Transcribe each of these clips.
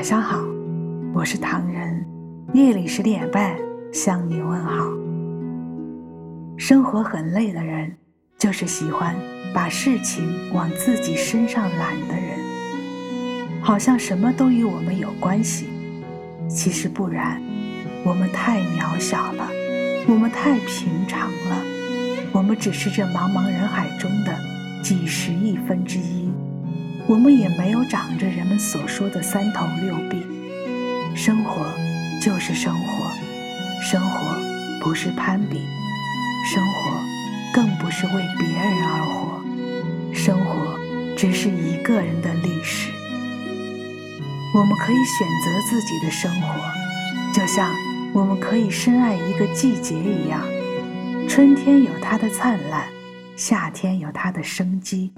晚上好，我是唐人，夜里十点半向你问好。生活很累的人，就是喜欢把事情往自己身上揽的人，好像什么都与我们有关系。其实不然，我们太渺小了，我们太平常了，我们只是这茫茫人海中的几十亿分之一。我们也没有长着人们所说的三头六臂。生活就是生活，生活不是攀比，生活更不是为别人而活，生活只是一个人的历史。我们可以选择自己的生活，就像我们可以深爱一个季节一样。春天有它的灿烂，夏天有它的生机。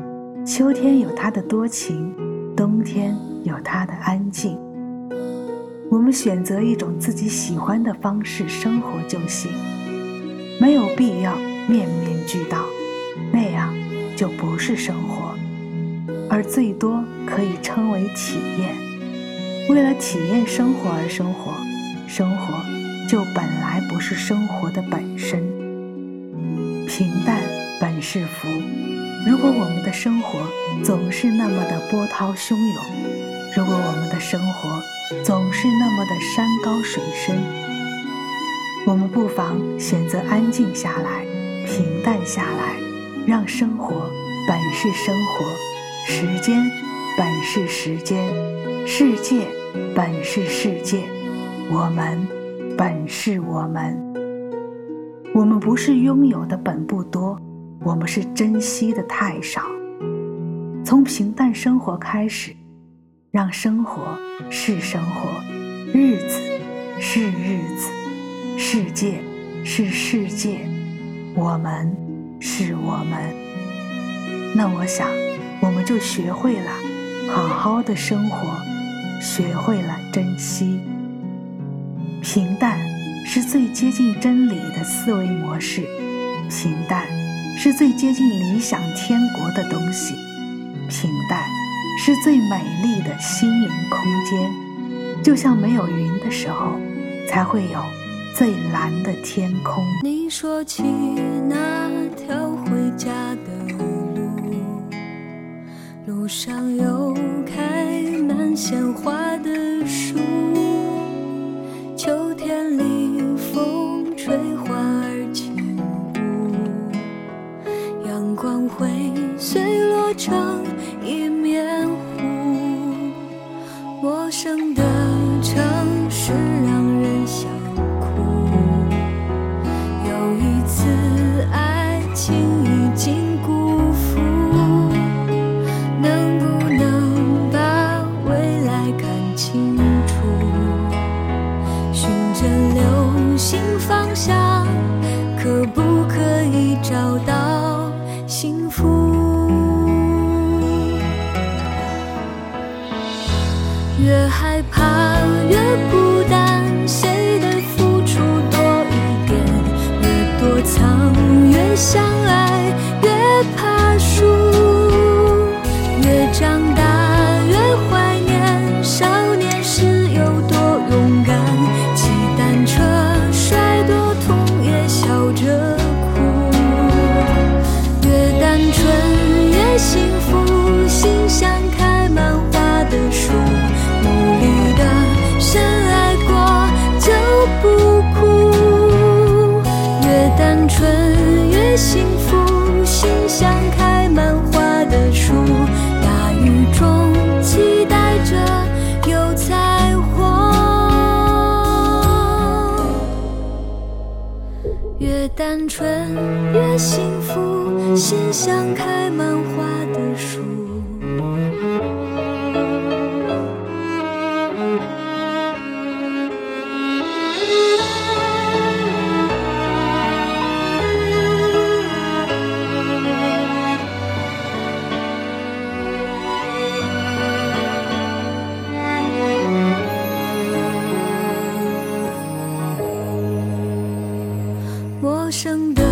秋天有它的多情，冬天有它的安静。我们选择一种自己喜欢的方式生活就行，没有必要面面俱到，那样就不是生活，而最多可以称为体验。为了体验生活而生活，生活就本来不是生活的本身。平淡本是福。如果我们的生活总是那么的波涛汹涌，如果我们的生活总是那么的山高水深，我们不妨选择安静下来，平淡下来，让生活本是生活，时间本是时间，世界本是世界，我们本是我们。我们不是拥有的本不多。我们是珍惜的太少，从平淡生活开始，让生活是生活，日子是日子，世界是世界，我们是我们。那我想，我们就学会了好好的生活，学会了珍惜。平淡是最接近真理的思维模式，平淡。是最接近理想天国的东西，平淡是最美丽的心灵空间。就像没有云的时候，才会有最蓝的天空。你说起那条回家的路，路上有开满鲜花的树，会碎落成一面湖，陌生的城市让人想哭。有一次爱情已经辜负，能不能把未来看清楚？循着流星方向，可不可以找到？害怕穿越幸福，心像开满花的树。生的